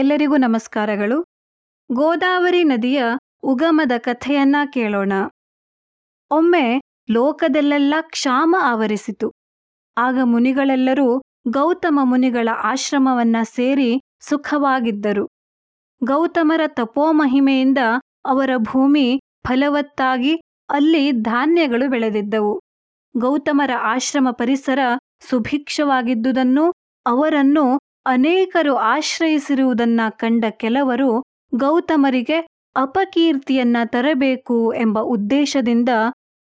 ಎಲ್ಲರಿಗೂ ನಮಸ್ಕಾರಗಳು. ಗೋದಾವರಿ ನದಿಯ ಉಗಮದ ಕಥೆಯನ್ನ ಕೇಳೋಣ. ಒಮ್ಮೆ ಲೋಕದಲ್ಲೆಲ್ಲ ಕ್ಷಾಮ ಆವರಿಸಿತು. ಆಗ ಮುನಿಗಳೆಲ್ಲರೂ ಗೌತಮ ಮುನಿಗಳ ಆಶ್ರಮವನ್ನ ಸೇರಿ ಸುಖವಾಗಿದ್ದರು. ಗೌತಮರ ತಪೋಮಹಿಮೆಯಿಂದ ಅವರ ಭೂಮಿ ಫಲವತ್ತಾಗಿ ಅಲ್ಲಿ ಧಾನ್ಯಗಳು ಬೆಳೆದಿದ್ದವು. ಗೌತಮರ ಆಶ್ರಮ ಪರಿಸರ ಸುಭಿಕ್ಷವಾಗಿದ್ದುದನ್ನು ಅವರನ್ನು ಅನೇಕರು ಆಶ್ರಯಿಸಿರುವುದನ್ನ ಕಂಡ ಕೆಲವರು ಗೌತಮರಿಗೆ ಅಪಕೀರ್ತಿಯನ್ನ ತರಬೇಕು ಎಂಬ ಉದ್ದೇಶದಿಂದ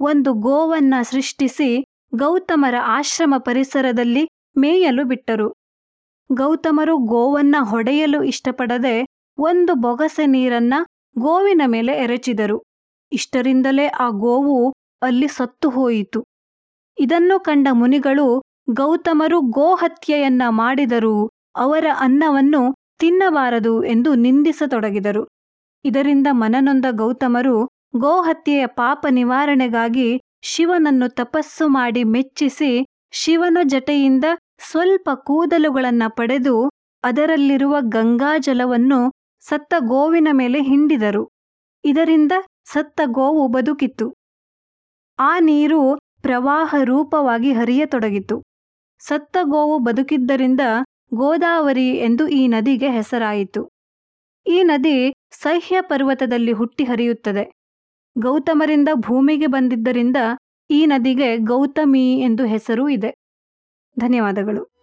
ಒಂದು ಗೋವನ್ನ ಸೃಷ್ಟಿಸಿ ಗೌತಮರ ಆಶ್ರಮ ಪರಿಸರದಲ್ಲಿ ಮೇಯಲು ಬಿಟ್ಟರು. ಗೌತಮರು ಗೋವನ್ನ ಹೊಡೆಯಲು ಇಷ್ಟಪಡದೆ ಒಂದು ಬೊಗಸೆ ನೀರನ್ನ ಗೋವಿನ ಮೇಲೆ ಎರಚಿದರು. ಇಷ್ಟರಿಂದಲೇ ಆ ಗೋವು ಅಲ್ಲಿ ಸತ್ತು ಹೋಯಿತು. ಇದನ್ನು ಕಂಡ ಮುನಿಗಳು ಗೌತಮರು ಗೋಹತ್ಯೆಯನ್ನ ಮಾಡಿದರು ಅವರ ಅನ್ನವನ್ನು ತಿನ್ನಬಾರದು ಎಂದು ನಿಂದಿಸತೊಡಗಿದರು. ಇದರಿಂದ ಮನನೊಂದ ಗೌತಮರು ಗೋಹತ್ಯೆಯ ಪಾಪ ನಿವಾರಣೆಗಾಗಿ ಶಿವನನ್ನು ತಪಸ್ಸು ಮಾಡಿ ಮೆಚ್ಚಿಸಿ ಶಿವನ ಜಟೆಯಿಂದ ಸ್ವಲ್ಪ ಕೂದಲುಗಳನ್ನು ಪಡೆದು ಅದರಲ್ಲಿರುವ ಗಂಗಾಜಲವನ್ನು ಸತ್ತ ಗೋವಿನ ಮೇಲೆ ಹಿಂಡಿದರು. ಇದರಿಂದ ಸತ್ತ ಗೋವು ಬದುಕಿತ್ತು. ಆ ನೀರು ಪ್ರವಾಹ ರೂಪವಾಗಿ ಹರಿಯತೊಡಗಿತು. ಸತ್ತ ಗೋವು ಬದುಕಿದ್ದರಿಂದ ಗೋದಾವರಿ ಎಂದು ಈ ನದಿಗೆ ಹೆಸರಾಯಿತು. ಈ ನದಿ ಸಹ್ಯ ಪರ್ವತದಲ್ಲಿ ಹುಟ್ಟಿ ಹರಿಯುತ್ತದೆ. ಗೌತಮರಿಂದ ಭೂಮಿಗೆ ಬಂದಿದ್ದರಿಂದ ಈ ನದಿಗೆ ಗೌತಮಿ ಎಂದು ಹೆಸರು ಇದೆ. ಧನ್ಯವಾದಗಳು.